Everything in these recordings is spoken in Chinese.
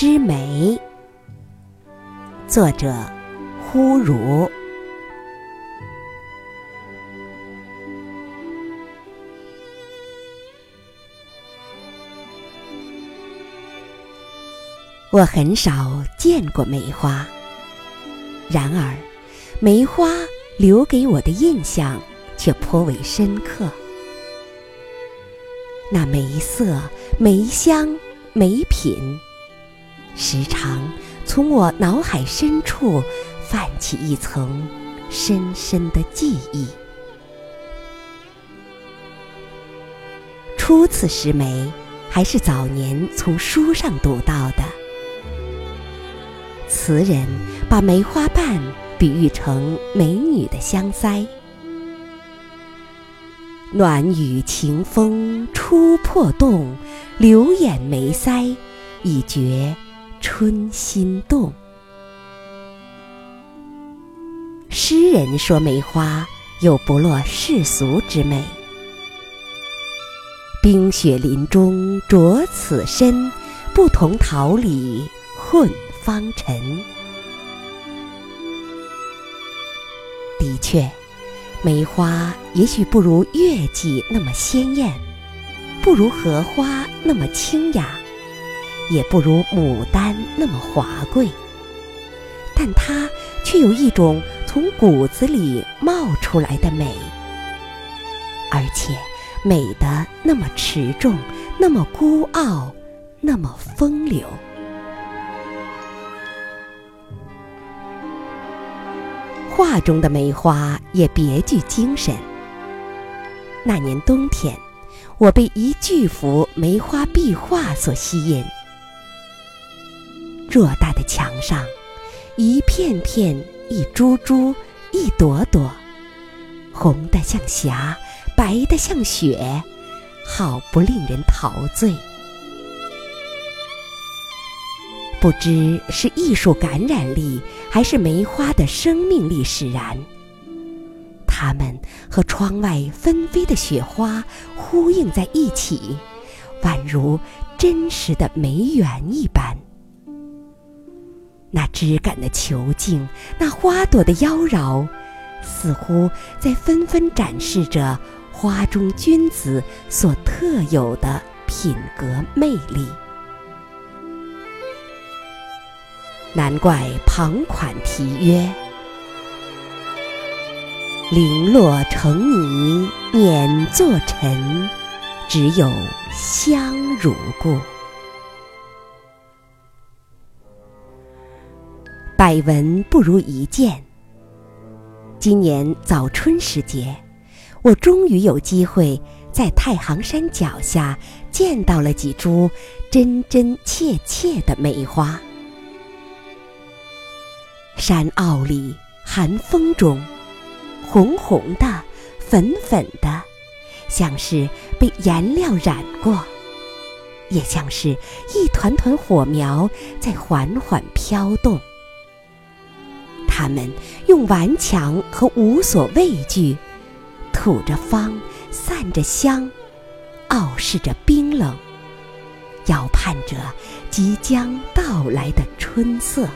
之美，作者呼如。我很少见过梅花，然而梅花留给我的印象却颇为深刻。那梅色、梅香、梅品，时常从我脑海深处泛起一层深深的记忆。初次识梅，还是早年从书上读到的。词人把梅花瓣比喻成美女的香腮。暖雨晴风初破洞，柳眼梅腮，已觉春心动。诗人说梅花有不落世俗之美。冰雪林中着此身，不同桃李混芳尘。的确。梅花也许不如月季那么鲜艳，不如荷花那么清雅，也不如牡丹那么华贵，但它却有一种从骨子里冒出来的美，而且美得那么持重，那么孤傲，那么风流。画中的梅花也别具精神。那年冬天，我被一巨幅梅花壁画所吸引。偌大的墙上，一片片、一株株、一朵朵，红的像霞，白的像雪，好不令人陶醉。不知是艺术感染力，还是梅花的生命力使然，它们和窗外纷飞的雪花呼应在一起，宛如真实的梅园一般。那枝干的遒劲，那花朵的妖娆，似乎在纷纷展示着花中君子所特有的品格魅力。难怪旁款题曰：“零落成泥碾作尘，只有香如故。”百闻不如一见。今年早春时节，我终于有机会在太行山脚下见到了几株真真切切的梅花。山坳里，寒风中，红红的，粉粉的，像是被颜料染过，也像是一团团火苗在缓缓飘动。他们用顽强和无所畏惧，吐着芳，散着香，傲视着冰冷，遥盼着即将到来的春色。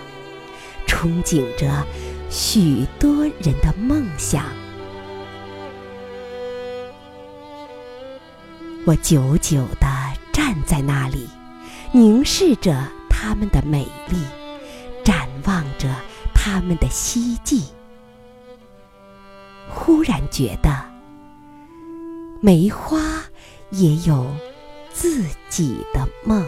憧憬着许多人的梦想，我久久地站在那里，凝视着他们的美丽，展望着他们的希冀，忽然觉得，梅花也有自己的梦。